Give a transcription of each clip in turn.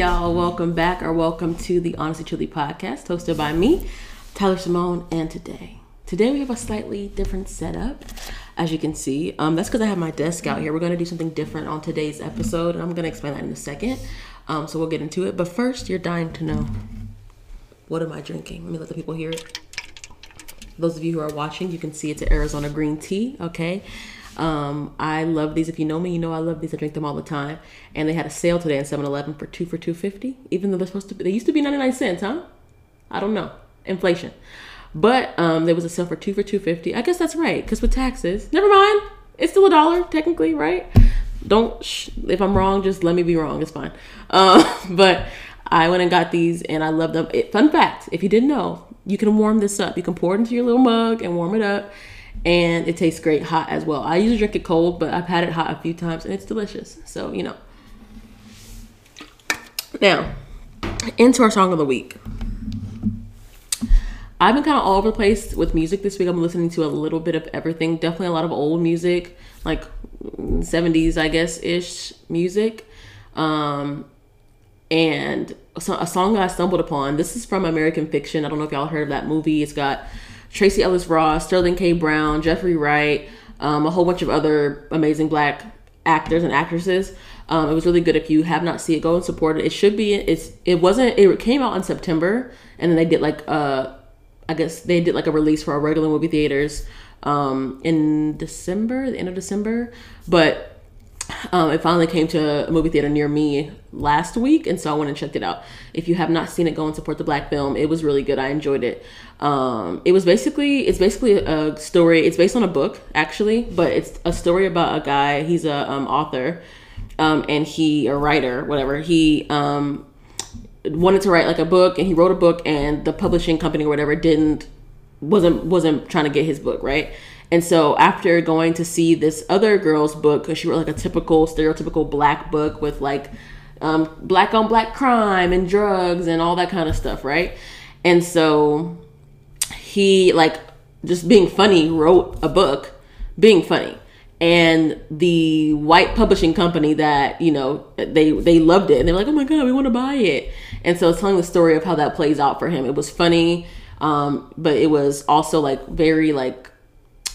y'all. Welcome back or welcome to the Honestly Truly podcast hosted by me, Tylar Cimone. And today, today we have a slightly different setup, as you can see. Um, that's because I have my desk out here. We're going to do something different on today's episode, and I'm going to explain that in a second. Um, so we'll get into it. But first, you're dying to know what am I drinking? Let me let the people hear it. Those of you who are watching, you can see it's an Arizona green tea. Okay. Um, I love these. If you know me, you know I love these. I drink them all the time. And they had a sale today in 7-Eleven for two for two fifty. Even though they're supposed to, be, they used to be ninety nine cents, huh? I don't know, inflation. But um, there was a sale for two for two fifty. I guess that's right, because with taxes, never mind. It's still a dollar technically, right? Don't sh- if I'm wrong, just let me be wrong. It's fine. Uh, but I went and got these, and I love them. It, fun fact: if you didn't know, you can warm this up. You can pour it into your little mug and warm it up and it tastes great hot as well. I usually drink it cold, but I've had it hot a few times and it's delicious. So, you know. Now, into our song of the week. I've been kind of all over the place with music this week. I'm listening to a little bit of everything. Definitely a lot of old music, like 70s, I guess, ish music. Um, and a song I stumbled upon. This is from American Fiction. I don't know if y'all heard of that movie. It's got Tracee Ellis Ross, Sterling K. Brown, Jeffrey Wright, um, a whole bunch of other amazing black actors and actresses. Um, it was really good. If you have not seen it, go and support it. It should be. It's. It wasn't. It came out in September, and then they did like uh, I guess they did like a release for our regular movie theaters um, in December, the end of December. But um, it finally came to a movie theater near me last week, and so I went and checked it out. If you have not seen it, go and support the black film. It was really good. I enjoyed it. Um, it was basically it's basically a story. It's based on a book actually, but it's a story about a guy. He's a um, author, um, and he a writer, whatever. He um, wanted to write like a book, and he wrote a book, and the publishing company or whatever didn't wasn't wasn't trying to get his book right and so after going to see this other girl's book, because she wrote like a typical, stereotypical black book with like um, black on black crime and drugs and all that kind of stuff, right? And so he like just being funny wrote a book being funny. And the white publishing company that you know they they loved it. And they're like oh my god we want to buy it. And so it's telling the story of how that plays out for him. It was funny um, but it was also like very like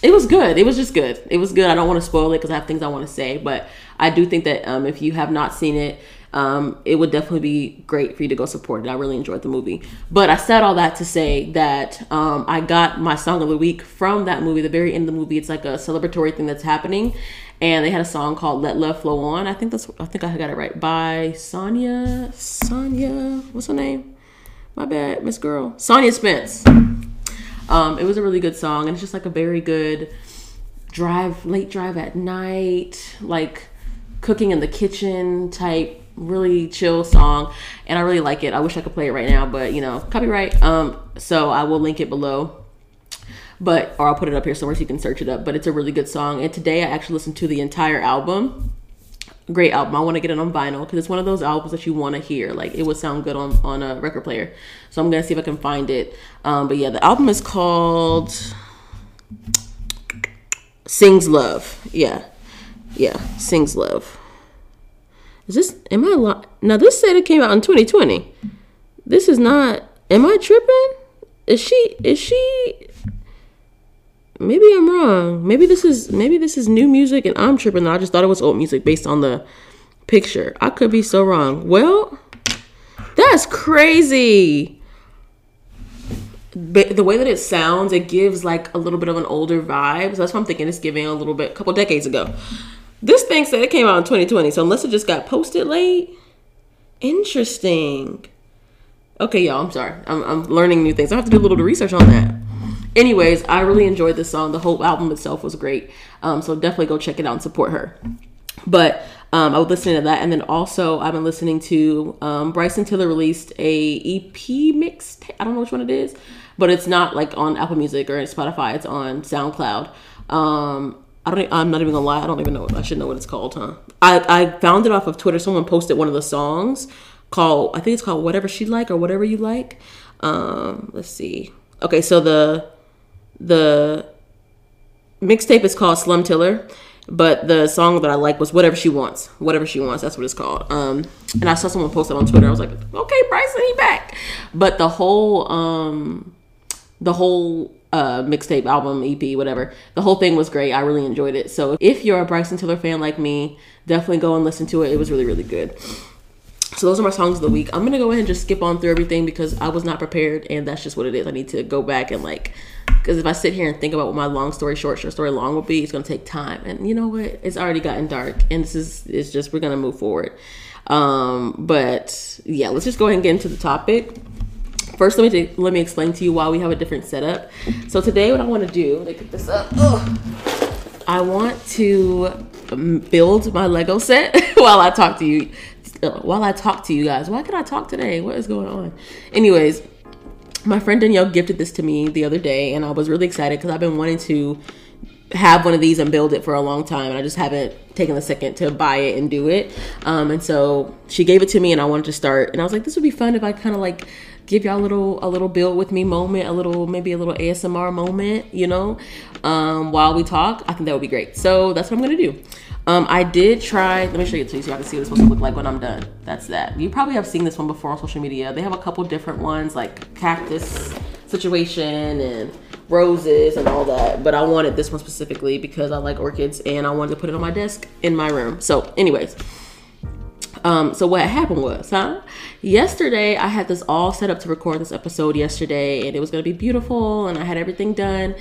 it was good. It was just good. It was good. I don't want to spoil it because I have things I want to say, but I do think that um, if you have not seen it, um, it would definitely be great for you to go support it. I really enjoyed the movie. But I said all that to say that um, I got my song of the week from that movie. The very end of the movie, it's like a celebratory thing that's happening, and they had a song called "Let Love Flow On." I think that's I think I got it right by Sonya. Sonya, what's her name? My bad, Miss Girl. Sonya Spence. Um, it was a really good song, and it's just like a very good drive, late drive at night, like cooking in the kitchen type, really chill song, and I really like it. I wish I could play it right now, but you know, copyright. Um, so I will link it below but or I'll put it up here somewhere so you can search it up. But it's a really good song. And today I actually listened to the entire album great album. I want to get it on vinyl because it's one of those albums that you want to hear. Like it would sound good on on a record player. So I'm gonna see if I can find it. Um, but yeah, the album is called Sings Love. Yeah, yeah, Sings Love. Is this? Am I li- now? This said it came out in 2020. This is not. Am I tripping? Is she? Is she? Maybe I'm wrong. Maybe this is maybe this is new music and I'm tripping. I just thought it was old music based on the picture. I could be so wrong. Well, that's crazy. But the way that it sounds, it gives like a little bit of an older vibe. So that's what I'm thinking it's giving a little bit a couple decades ago. This thing said it came out in 2020, so unless it just got posted late. Interesting. Okay, y'all, I'm sorry. I'm, I'm learning new things. I have to do a little research on that anyways, I really enjoyed this song. The whole album itself was great. Um, so definitely go check it out and support her. But um, I was listening to that, and then also I've been listening to um, Bryson Tiller released a EP mix. I don't know which one it is, but it's not like on Apple Music or Spotify. It's on SoundCloud. Um, I don't. I'm not even gonna lie. I don't even know. I should know what it's called, huh? I I found it off of Twitter. Someone posted one of the songs called. I think it's called "Whatever She Like" or "Whatever You Like." Um, let's see. Okay, so the the mixtape is called Slum Tiller. but the song that I like was "Whatever She Wants." Whatever She Wants. That's what it's called. Um, and I saw someone post it on Twitter. I was like, okay, Bryson, he back. But the whole, um, the whole uh, mixtape, album, EP, whatever, the whole thing was great. I really enjoyed it. So if you're a Bryson Tiller fan like me, definitely go and listen to it. It was really, really good. So those are my songs of the week. I'm gonna go ahead and just skip on through everything because I was not prepared, and that's just what it is. I need to go back and like, because if I sit here and think about what my long story short, short story long will be, it's gonna take time. And you know what? It's already gotten dark, and this is it's just we're gonna move forward. Um, but yeah, let's just go ahead and get into the topic. First, let me let me explain to you why we have a different setup. So today, what I want to do, let me pick this up. Ugh. I want to um, build my Lego set while I talk to you while I talk to you guys. Why can I talk today? What is going on? Anyways, my friend Danielle gifted this to me the other day, and I was really excited because I've been wanting to have one of these and build it for a long time, and I just haven't taken the second to buy it and do it. Um, and so she gave it to me, and I wanted to start. And I was like, this would be fun if I kind of like give y'all a little a little build with me moment, a little maybe a little ASMR moment, you know, um, while we talk. I think that would be great. So that's what I'm gonna do. Um, I did try. Let me show you to you so I can see what it's supposed to look like when I'm done. That's that. You probably have seen this one before on social media. They have a couple different ones like cactus situation and roses and all that. But I wanted this one specifically because I like orchids and I wanted to put it on my desk in my room. So, anyways. Um, so what happened was, huh? Yesterday I had this all set up to record this episode yesterday, and it was gonna be beautiful, and I had everything done.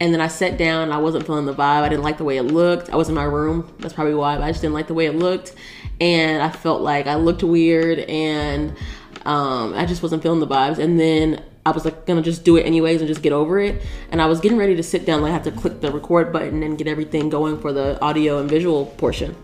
And then I sat down, I wasn't feeling the vibe. I didn't like the way it looked. I was in my room. That's probably why. But I just didn't like the way it looked, and I felt like I looked weird, and um, I just wasn't feeling the vibes. And then I was like gonna just do it anyways and just get over it. And I was getting ready to sit down, like I had to click the record button and get everything going for the audio and visual portion.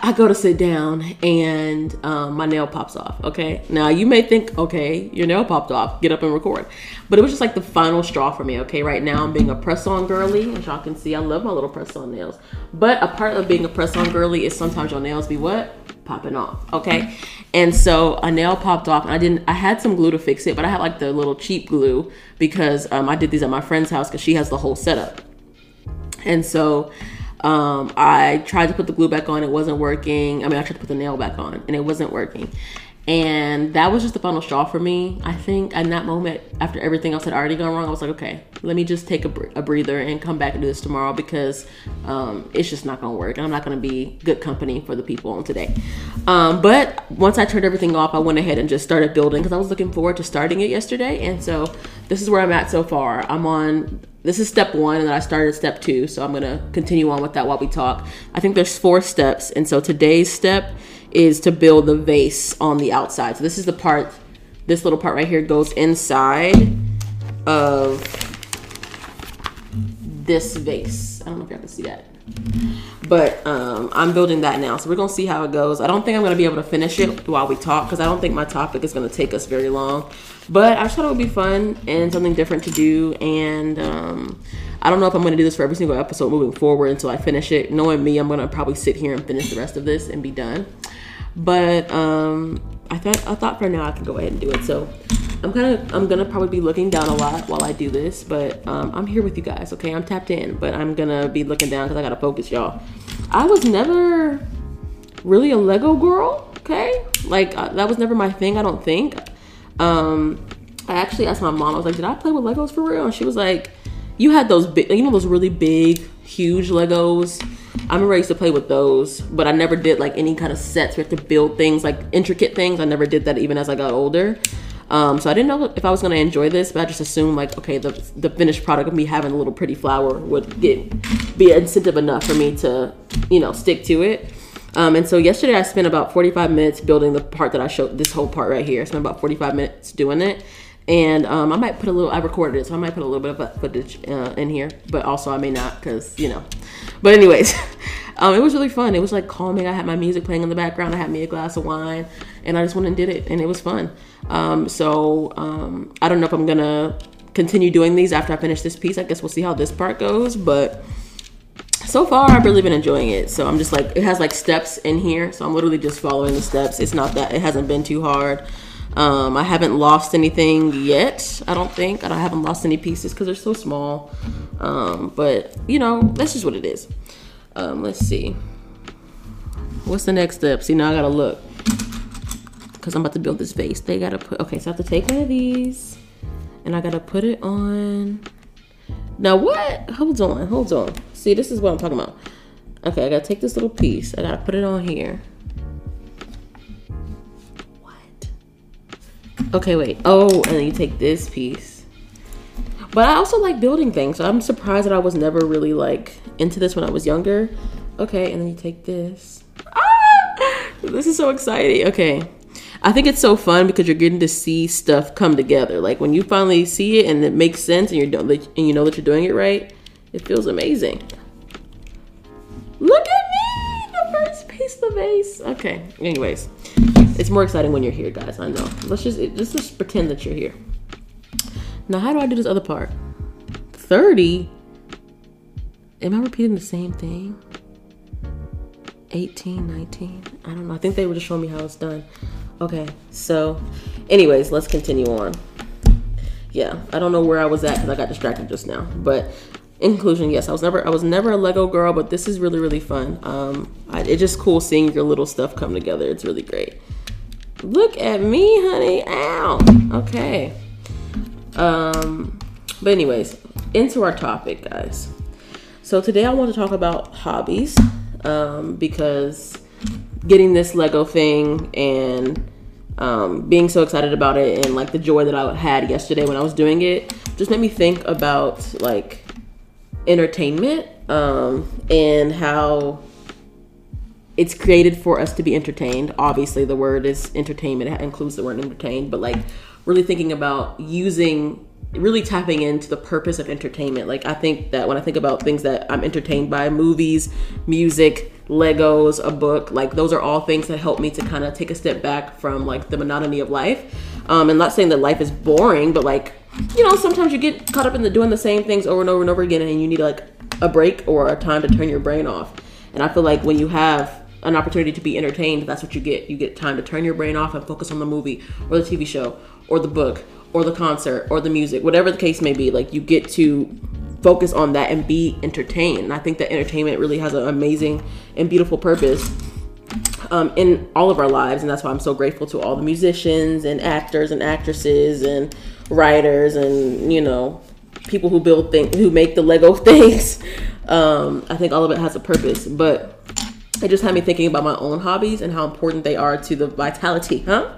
I go to sit down and um, my nail pops off. Okay. Now you may think, okay, your nail popped off. Get up and record. But it was just like the final straw for me. Okay. Right now I'm being a press on girly. As y'all can see, I love my little press on nails. But a part of being a press on girly is sometimes your nails be what? Popping off. Okay. And so a nail popped off and I didn't, I had some glue to fix it, but I had like the little cheap glue because um, I did these at my friend's house because she has the whole setup. And so um, I tried to put the glue back on, it wasn't working. I mean, I tried to put the nail back on, and it wasn't working. And that was just the final straw for me. I think in that moment, after everything else had already gone wrong, I was like, okay, let me just take a, a breather and come back and do this tomorrow because um, it's just not going to work. I'm not going to be good company for the people on today. Um, but once I turned everything off, I went ahead and just started building because I was looking forward to starting it yesterday. And so this is where I'm at so far. I'm on this is step one and then i started step two so i'm going to continue on with that while we talk. I think there's four steps and so today's step is to build the vase on the outside. So this is the part this little part right here goes inside of this vase. I don't know if y'all can see that. But um, i'm building that now so we're gonna see how it goes. I don't think i'm gonna be able to finish it while we talk because i don't think my topic is gonna take us very long but I just thought it would be fun and something different to do. And um, I don't know if I'm going to do this for every single episode moving forward until I finish it. Knowing me, I'm going to probably sit here and finish the rest of this and be done. But um, I thought I thought for now I could go ahead and do it. So I'm of I'm gonna probably be looking down a lot while I do this, but um, I'm here with you guys. Okay, I'm tapped in, but I'm gonna be looking down because I gotta focus, y'all. I was never really a Lego girl. Okay, like uh, that was never my thing. I don't think. Um, I actually asked my mom. I was like, "Did I play with Legos for real?" And she was like, "You had those big, you know, those really big, huge Legos." I remember I used to play with those, but I never did like any kind of sets. We have to build things like intricate things. I never did that even as I got older. Um, so I didn't know if I was gonna enjoy this, but I just assumed like, okay, the the finished product of me having a little pretty flower would get be incentive enough for me to, you know, stick to it. Um, and so yesterday I spent about 45 minutes building the part that I showed, this whole part right here. I spent about 45 minutes doing it. And um, I might put a little, I recorded it, so I might put a little bit of footage uh, in here, but also I may not because, you know. But, anyways, um, it was really fun. It was like calming. I had my music playing in the background. I had me a glass of wine, and I just went and did it, and it was fun. Um, so, um, I don't know if I'm to continue doing these after I finish this piece. I guess we'll see how this part goes, but so far I've really been enjoying it. So I'm just like it has like steps in here, so I'm literally just following the steps. It's not that it hasn't been too hard. Um, I haven't lost anything yet. I don't think I, don't, I haven't lost any pieces because they're so small. Um, but you know, that's just what it is. Um, let's see. What's the next step? See, now I gotta look because I'm about to build this vase. They gotta put. Okay, so I have to take one of these, and I gotta put it on. Now what? Hold on, hold on. See, this is what I'm talking about. Okay, I gotta take this little piece. I gotta put it on here. What? Okay, wait. Oh, and then you take this piece. But I also like building things, so I'm surprised that I was never really like into this when I was younger. Okay, and then you take this. Ah! This is so exciting. Okay. I think it's so fun because you're getting to see stuff come together. Like when you finally see it and it makes sense and you're and you know that you're doing it right, it feels amazing. Look at me, the first piece of vase. Okay. Anyways, it's more exciting when you're here, guys. I know. Let's just let's just pretend that you're here. Now, how do I do this other part? Thirty. Am I repeating the same thing? 18, 19. I don't know. I think they were just showing me how it's done. Okay, so, anyways, let's continue on. Yeah, I don't know where I was at because I got distracted just now. But in conclusion, yes, I was never I was never a Lego girl, but this is really really fun. Um, I, it's just cool seeing your little stuff come together. It's really great. Look at me, honey. Ow. Okay. Um, but anyways, into our topic, guys. So today I want to talk about hobbies um, because getting this Lego thing and um, being so excited about it and like the joy that I had yesterday when I was doing it just made me think about like entertainment um, and how it's created for us to be entertained. Obviously, the word is entertainment, it includes the word entertained, but like really thinking about using really tapping into the purpose of entertainment. Like I think that when I think about things that I'm entertained by, movies, music, Legos, a book, like those are all things that help me to kind of take a step back from like the monotony of life. Um, and not saying that life is boring, but like you know, sometimes you get caught up in the doing the same things over and over and over again, and you need like a break or a time to turn your brain off. And I feel like when you have an opportunity to be entertained, that's what you get. You get time to turn your brain off and focus on the movie or the TV show or the book or the concert or the music, whatever the case may be. Like you get to focus on that and be entertained. And I think that entertainment really has an amazing and beautiful purpose um, in all of our lives, and that's why I'm so grateful to all the musicians and actors and actresses and writers and you know people who build things, who make the Lego things. Um, I think all of it has a purpose, but it just had me thinking about my own hobbies and how important they are to the vitality, huh,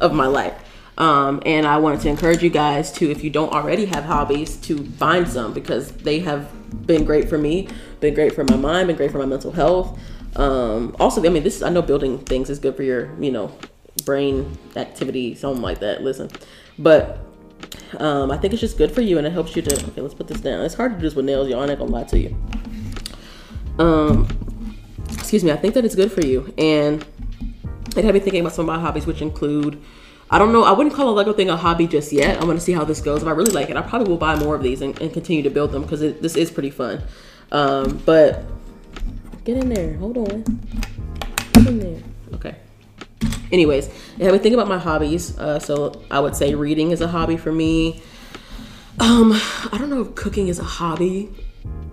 of my life. Um, and I wanted to encourage you guys to, if you don't already have hobbies, to find some because they have been great for me, been great for my mind, been great for my mental health. Um, also, I mean, this I know building things is good for your, you know, brain activity, something like that. Listen, but um, I think it's just good for you and it helps you to. Okay, let's put this down. It's hard to do this with nails, y'all. I'm not gonna lie to you. Um, excuse me. I think that it's good for you, and it had me thinking about some of my hobbies, which include I don't know. I wouldn't call a Lego thing a hobby just yet. I'm to see how this goes. If I really like it, I probably will buy more of these and, and continue to build them because this is pretty fun. Um, but get in there. Hold on. Get in there. Okay. Anyways, if I think about my hobbies, uh, so I would say reading is a hobby for me. Um, I don't know if cooking is a hobby.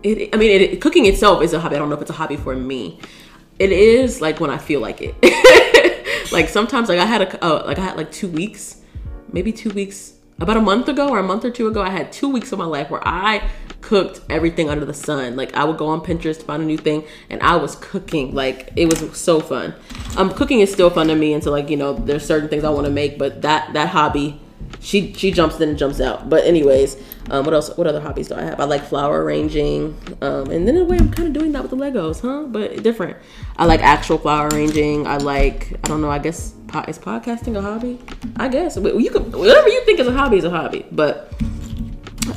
It, I mean, it, cooking itself is a hobby. I don't know if it's a hobby for me. It is like when I feel like it. like sometimes like I had a uh, like I had like two weeks, maybe two weeks about a month ago or a month or two ago. I had two weeks of my life where I cooked everything under the sun. Like I would go on Pinterest, find a new thing, and I was cooking. Like it was so fun. Um, cooking is still fun to me, and so like you know, there's certain things I want to make, but that that hobby she she jumps in and jumps out. But anyways, um, what else? What other hobbies do I have? I like flower arranging, um, and then in a way I'm kind of doing that with the Legos, huh? But different. I like actual flower arranging. I like I don't know. I guess is podcasting a hobby? I guess you can whatever you think is a hobby is a hobby, but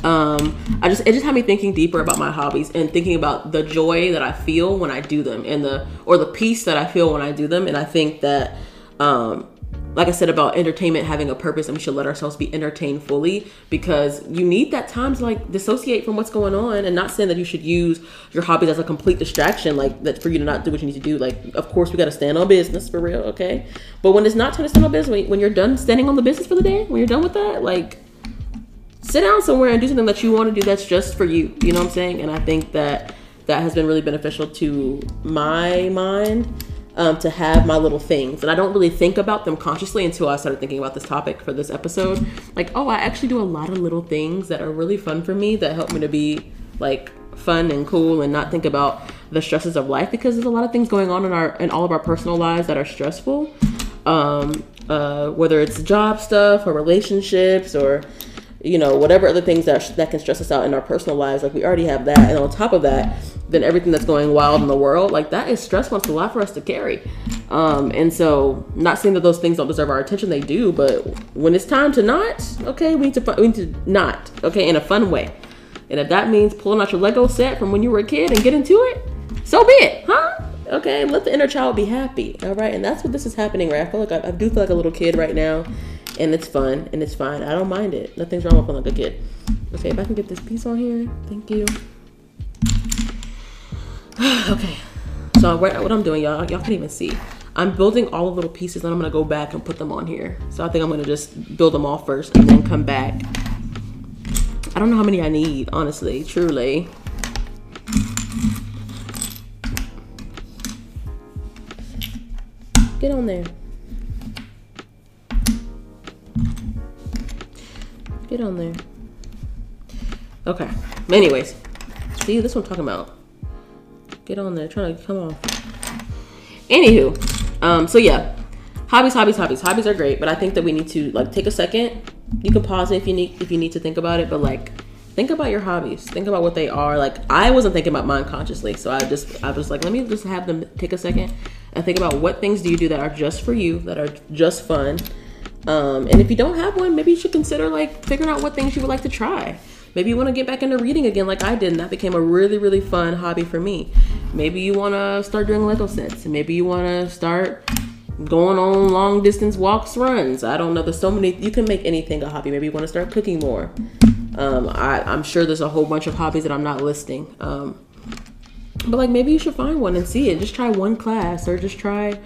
um i just it just had me thinking deeper about my hobbies and thinking about the joy that i feel when i do them and the or the peace that i feel when i do them and i think that um like I said about entertainment having a purpose and we should let ourselves be entertained fully because you need that time to like dissociate from what's going on and not saying that you should use your hobbies as a complete distraction like that for you to not do what you need to do like of course we got to stand on business for real okay but when it's not time to stand on business when you're done standing on the business for the day when you're done with that like sit down somewhere and do something that you want to do that's just for you. You know what I'm saying? And I think that that has been really beneficial to my mind um, to have my little things. And I don't really think about them consciously until I started thinking about this topic for this episode. Like, oh, I actually do a lot of little things that are really fun for me that help me to be like fun and cool and not think about the stresses of life because there's a lot of things going on in our in all of our personal lives that are stressful. Um, uh, whether it's job stuff or relationships or you know whatever other things that that can stress us out in our personal lives like we already have that. And on top of that then everything that's going wild in the world like that is stressful it's a lot for us to carry. Um, and so not saying that those things don't deserve our attention they do but when it's time to not okay we need to we need to not okay in a fun way. And if that means pulling out your lego set from when you were a kid and get into it so be it huh? Okay let the inner child be happy all right? And that's what this is happening right? I feel like i, I do feel like a little kid right now and it's fun and it's fine i don't mind it nothing's wrong with feeling like a kid okay if i can get this piece on here thank you okay. So what, what I'm doing, y'all, y'all can't even see. I'm building all the little pieces and I'm gonna go back and put them on here. So I think I'm gonna just build them all first and then come back. I don't know how many I need, honestly, truly. Get on there. Get on there. Okay. Anyways, see, this one I'm talking about. Get on there. Trying to come on. Anywho, um, so yeah, hobbies, hobbies, hobbies. Hobbies are great, but I think that we need to like take a second. You can pause it if you need if you need to think about it, but like think about your hobbies. Think about what they are. Like I wasn't thinking about mine consciously, so I just I was like, let me just have them take a second and think about what things do you do that are just for you, that are just fun. Um, and if you don't have one, maybe you should consider like figuring out what things you would like to try. Maybe you want to get back into reading again like I did, and that became a really, really fun hobby for me. Maybe you want to start doing Lego sets, and maybe you want to start going on long distance walks, runs. I don't know. There's so many. You can make anything a hobby. Maybe you want to start cooking more. Um, I, am sure there's a whole bunch of hobbies that I'm not listing. Um, but like maybe you should find one and see it. Just try one class or just try,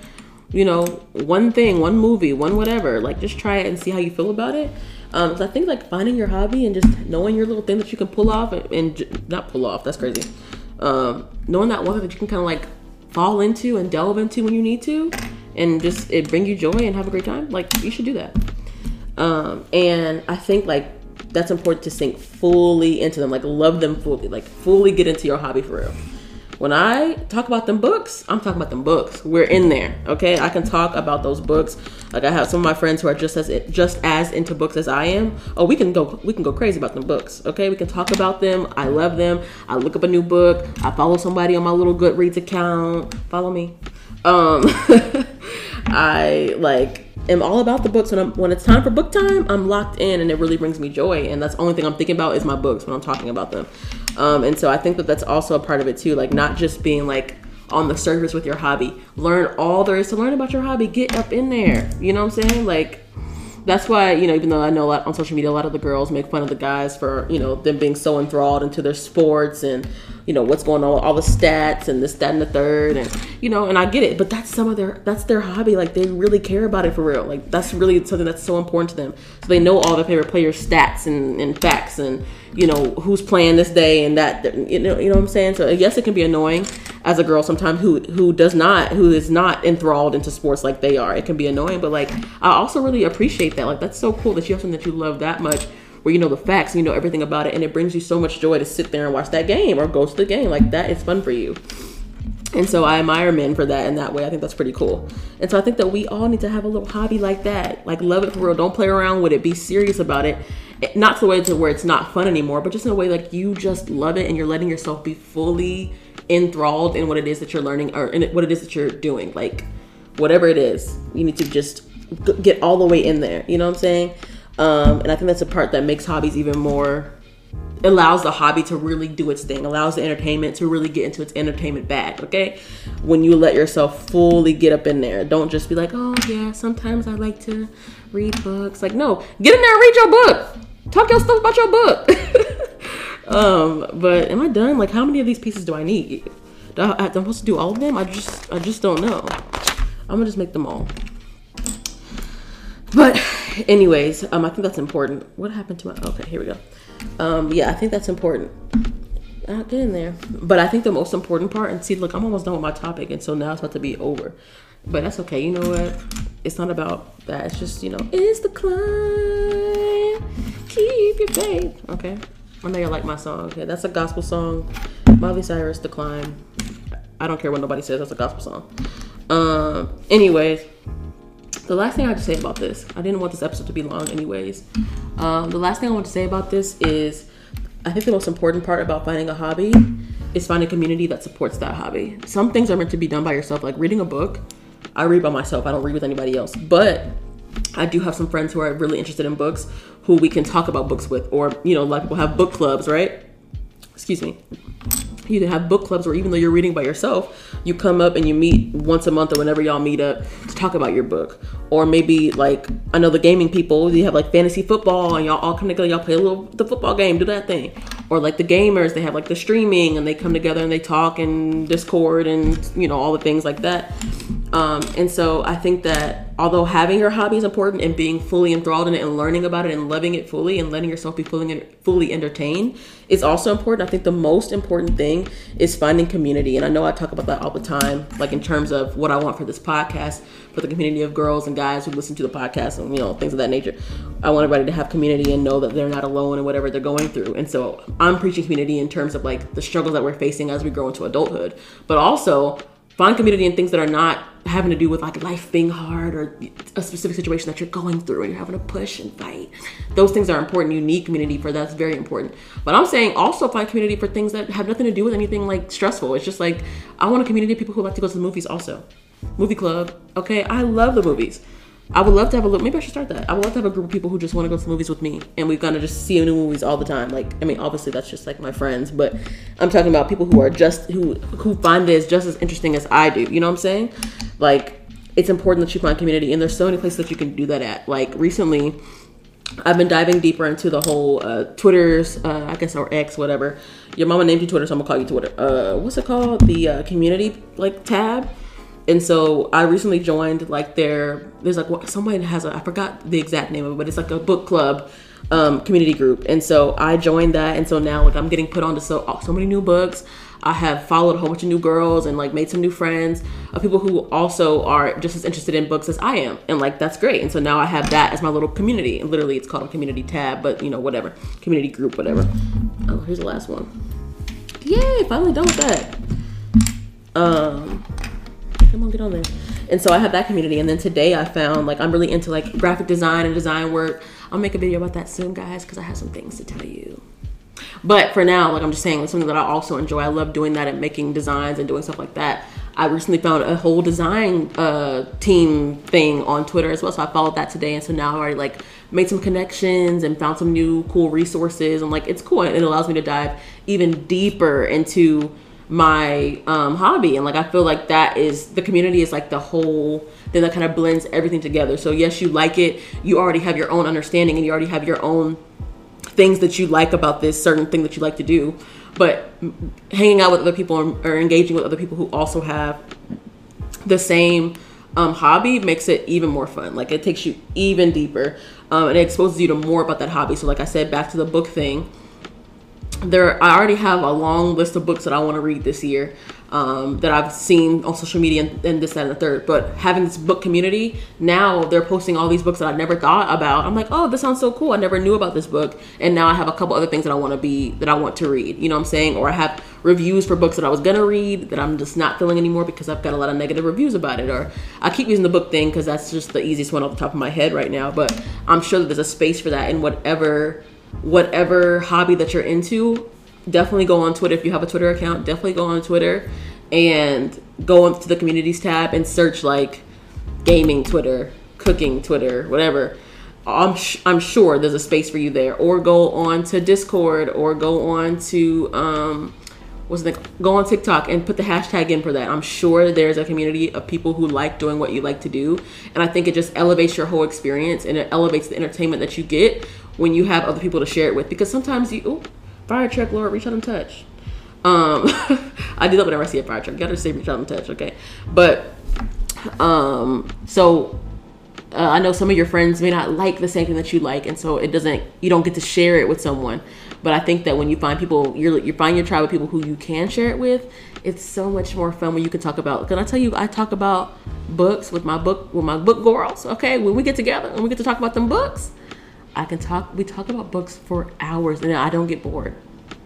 you know, one thing, one movie, one whatever. Like just try it and see how you feel about it. Um, so I think like finding your hobby and just knowing your little thing that you can pull off and, and not pull off. That's crazy. Um, knowing that one thing that you can kind of like fall into and delve into when you need to, and just it bring you joy and have a great time. Like you should do that. Um, and I think like that's important to sink fully into them. Like love them fully. Like fully get into your hobby for real. When I talk about them books, I'm talking about them books. We're in there, okay? I can talk about those books. Like I have some of my friends who are just as just as into books as I am. Oh, we can go we can go crazy about them books, okay? We can talk about them. I love them. I look up a new book. I follow somebody on my little Goodreads account. Follow me. Um, I like am all about the books when I'm when it's time for book time. I'm locked in, and it really brings me joy. And that's the only thing I'm thinking about is my books when I'm talking about them. Um, and so I think that that's also a part of it too. Like not just being like on the surface with your hobby. Learn all there is to learn about your hobby. Get up in there. You know what I'm saying? Like that's why you know even though i know a lot on social media a lot of the girls make fun of the guys for you know them being so enthralled into their sports and you know what's going on with all the stats and this that and the third and you know and i get it but that's some of their that's their hobby like they really care about it for real like that's really something that's so important to them. So they know all their favorite players stats and, and facts and you know who's playing this day and that you know you know what i'm saying? So yes it can be annoying as a girl sometimes who who does not who is not enthralled into sports like they are. It can be annoying but like i also really appreciate that like that's so cool that you have something that you love that much where you know the facts you know everything about it and it brings you so much joy to sit there and watch that game or go to the game like that is fun for you and so I admire men for that in that way. I think that's pretty cool. And so I think that we all need to have a little hobby like that. Like love it for real. Don't play around with it. Be serious about it. Not to the way to where it's not fun anymore, but just in a way like you just love it and you're letting yourself be fully enthralled in what it is that you're learning or in what it is that you're doing. Like whatever it is, you need to just get all the way in there. You know what I'm saying? Um, and I think that's a part that makes hobbies even more allows the hobby to really do its thing, allows the entertainment to really get into its entertainment bag, okay? When you let yourself fully get up in there. Don't just be like, oh yeah, sometimes I like to read books. Like, no, get in there and read your book. Talk your stuff about your book. um, but am I done? Like how many of these pieces do I need? Do I, am supposed to do all of them? I just I just don't know. I'm gonna just make them all. But anyways, um, I think that's important. What happened to my? Okay, here we go. Um, yeah, I think that's important. I'll get in there. But I think the most important part, and see, look, I'm almost done with my topic, and so now it's about to be over. But that's okay. You know what? It's not about that. It's just, you know, it's the climb. Keep your faith. Okay. I know you like my song. Okay, that's a gospel song. Miley Cyrus, The Climb. I don't care what nobody says. That's a gospel song. Um. Anyways, the last thing I have to say about this, I didn't want this episode to be long, anyways. Um, the last thing I want to say about this is I think the most important part about finding a hobby is finding a community that supports that hobby. Some things are meant to be done by yourself, like reading a book. I read by myself, I don't read with anybody else. But I do have some friends who are really interested in books who we can talk about books with. Or, you know, a lot of people have book clubs, right? Excuse me you can have book clubs where even though you're reading by yourself, you come up and you meet once a month or whenever y'all meet up to talk about your book. Or maybe like I know the gaming people, you have like fantasy football and y'all all come together, y'all play a little the football game, do that thing. Or like the gamers, they have like the streaming and they come together and they talk and Discord and you know all the things like that. Um, and so I think that although having your hobby is important and being fully enthralled in it and learning about it and loving it fully and letting yourself be fully fully entertained is also important. I think the most important thing is finding community, and I know I talk about that all the time, like in terms of what I want for this podcast, for the community of girls and guys who listen to the podcast and you know things of that nature. I want everybody to have community and know that they're not alone in whatever they're going through. And so I'm preaching community in terms of like the struggles that we're facing as we grow into adulthood, but also find community in things that are not having to do with like life being hard or a specific situation that you're going through and you're having to push and fight. Those things are important. You need community for that's very important. But I'm saying also find community for things that have nothing to do with anything like stressful. It's just like I want a community of people who like to go to the movies also. Movie club. Okay, I love the movies. I would love to have a look. Maybe I should start that. I would love to have a group of people who just want to go to movies with me, and we're gonna just see new movies all the time. Like, I mean, obviously that's just like my friends, but I'm talking about people who are just who who find this just as interesting as I do. You know what I'm saying? Like, it's important that you find community, and there's so many places that you can do that at. Like recently, I've been diving deeper into the whole uh, Twitter's, uh, I guess, or X, whatever. Your mama named you Twitter, so I'm gonna call you Twitter. Uh, what's it called? The uh, community like tab and so I recently joined like their there's like what someone has a I forgot the exact name of it, but it's like a book club um, community group. And so I joined that, and so now like I'm getting put on to so so many new books. I have followed a whole bunch of new girls and like made some new friends of people who also are just as interested in books as I am. And like that's great. And so now I have that as my little community. And literally it's called a community tab, but you know, whatever. Community group, whatever. Oh, here's the last one. Yay, finally done with that. Um come on, get on there. And so I have that community. And then today I found like I'm really into like graphic design and design work. I'll make a video about that soon, guys, because I have some things to tell you. But for now, like I'm just saying, it's something that I also enjoy. I love doing that and making designs and doing stuff like that. I recently found a whole design uh, team thing on Twitter as well, so I followed that today, and so now I already like made some connections and found some new cool resources, and like it's cool. And it allows me to dive even deeper into my um, hobby. And like i feel like that is the community is like the whole thing that kind of blends everything together. So yes you like it. You already have your own understanding and you already have your own things that you like about this certain thing that you like to do. But hanging out with other people or engaging with other people who also have the same um, hobby makes it even more fun. Like it takes you even deeper um, and it exposes you to more about that hobby. So like i said back to the book thing there I already have a long list of books that I want to read this year um, that I've seen on social media and, and, this, that, and the third. But having this book community, now they're posting all these books that I never thought about. I'm like, oh, this sounds so cool. I never knew about this book. And now I have a couple other things that I want to be, that I want to read. You know what I'm saying? Or I have reviews for books that I was to read that I'm just not feeling anymore because I've got a lot of negative reviews about it. Or I keep using the book thing because that's just the easiest one off the top of my head right now. But I'm sure that there's a space for that in whatever whatever hobby that you're into, definitely go on Twitter. If you have a Twitter account, definitely go on Twitter and go into the communities tab and search like gaming Twitter, cooking Twitter, whatever. I'm sh- I'm sure there's a space for you there. Or go on to Discord or go on to um what's the go on TikTok and put the hashtag in for that. I'm sure there's a community of people who like doing what you like to do, and I think it just elevates your whole experience and it elevates the entertainment that you get when you have other people to share it with. Because sometimes you, ooh, fire truck, Lord, reach out and touch. Um, I do that whenever I see a fire truck. You gotta say reach out and touch, okay? But um, so uh, I know some of your friends may not like the same thing that you like, and so it doesn't. You don't get to share it with someone. But I think that when you find people, you're you find your tribe of people who you can share it with. It's so much more fun when you can talk about. Can I tell you? I talk about books with my book with my book girls. Okay, when we get together and we get to talk about them books, I can talk. We talk about books for hours, and I don't get bored.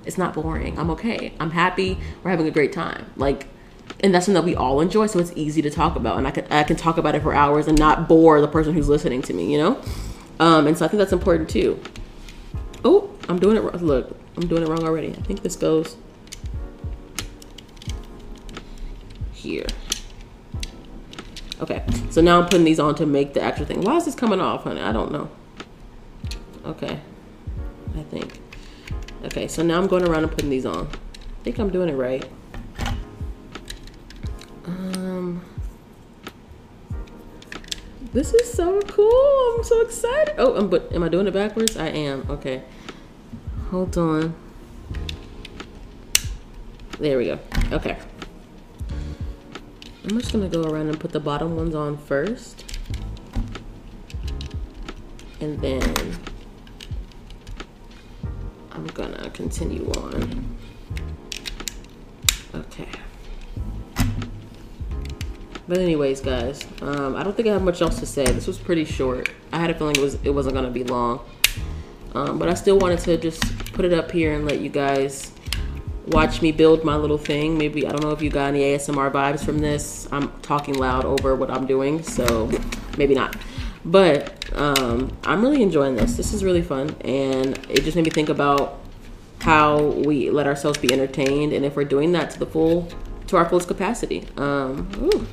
It's not boring. I'm okay. I'm happy. We're having a great time. Like and that's something that we all enjoy so it's easy to talk about and i can i can talk about it for hours and not bore the person who's listening to me you know um, and so i think that's important too oh i'm doing it wrong look i'm doing it wrong already i think this goes here okay so now i'm putting these on to make the actual thing why is this coming off honey i don't know okay i think okay so now i'm going around and putting these on i think i'm doing it right um, this is so cool. I'm so excited. Oh, um, but am I doing it backwards? I am. Okay. Hold on. There we go. Okay. I'm just gonna go around and put the bottom ones on first. And then I'm gonna continue on. Okay. But anyways, guys, um, I don't think I have much else to say. This was pretty short. I had a feeling it was it wasn't gonna be long, um, but I still wanted to just put it up here and let you guys watch me build my little thing. Maybe I don't know if you got any ASMR vibes from this. I'm talking loud over what I'm doing, so maybe not. But um, I'm really enjoying this. This is really fun, and it just made me think about how we let ourselves be entertained, and if we're doing that to the full, to our fullest capacity. Um, ooh.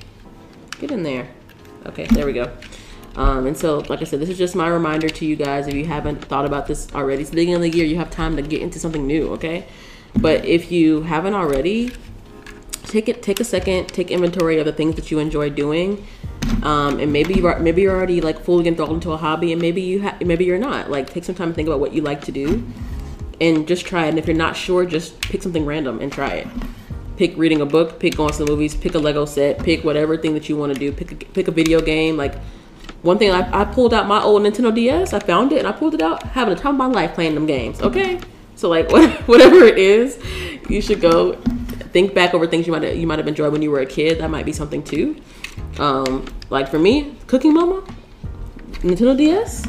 Get in there. Okay, there we go. Um, and so, like I said, this is just my reminder to you guys. If you haven't thought about this already, it's the beginning of the year. You have time to get into something new, okay? But if you haven't already, take it. Take a second. Take inventory of the things that you enjoy doing. Um, and maybe you are, maybe you're already like fully enthralled into a hobby, and maybe you ha- maybe you're not. Like, take some time to think about what you like to do, and just try it. And if you're not sure, just pick something random and try it pick reading a book, pick going to the movies, pick a Lego set, pick whatever thing that you want to do. Pick a, pick a video game. Like one thing, I, I pulled out my old Nintendo DS. I found it and I pulled it out, having the time of my life playing them games. Okay, so like whatever it is, you should go think back over things you might you might have enjoyed when you were a kid. That might be something too. Um, like for me, Cooking Mama, Nintendo DS,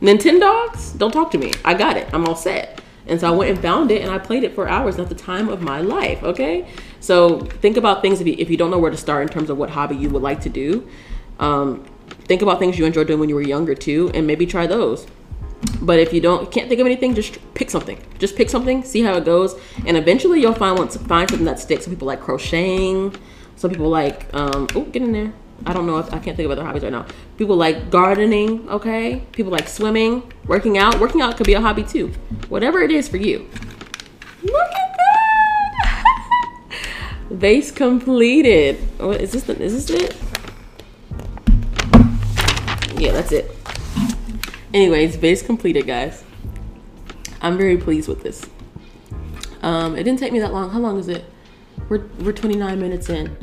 Nintendogs. Don't talk to me. I got it. I'm all set. And so I went and found it and I played it for hours at the time of my life. Okay. So think about things if you, if you don't know where to start in terms of what hobby you would like to do. Um, think about things you enjoyed doing when you were younger too, and maybe try those. But if you don't can't think of anything, just pick something. Just pick something, see how it goes, and eventually you'll find one, find something that sticks. People like crocheting. Some people like um, oh, get in there. I don't know if I can't think of other hobbies right now. People like gardening, okay? People like swimming, working out. Working out could be a hobby too. Whatever it is for you. Look at that! Vase completed. What is this? The, is this it? Yeah, that's it. Anyways, vase completed, guys. I'm very pleased with this. Um, it didn't take me that long. How long is it? We're we're 29 minutes in.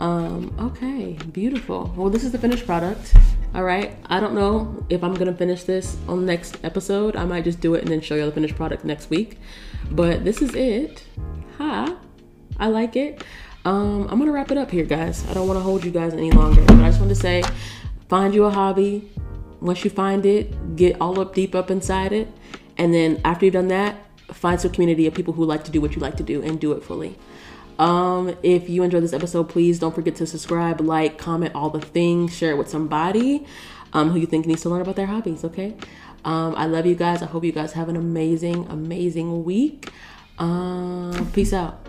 Um, okay, beautiful. Well, this is the finished product. All right. I don't know if I'm gonna finish this on the next episode. I might just do it and then show you the finished product next week. But this is it. Hi. I like it. Um, I'm gonna wrap it up here, guys. I don't want to hold you guys any longer, but I just want to say, find you a hobby. Once you find it, get all up deep up inside it, and then after you've done that, find some community of people who like to do what you like to do and do it fully. Um, if you enjoyed this episode, please don't forget to subscribe, like, comment, all the things, share it with somebody um, who you think needs to learn about their hobbies, okay? Um, I love you guys. I hope you guys have an amazing, amazing week. Uh, peace out.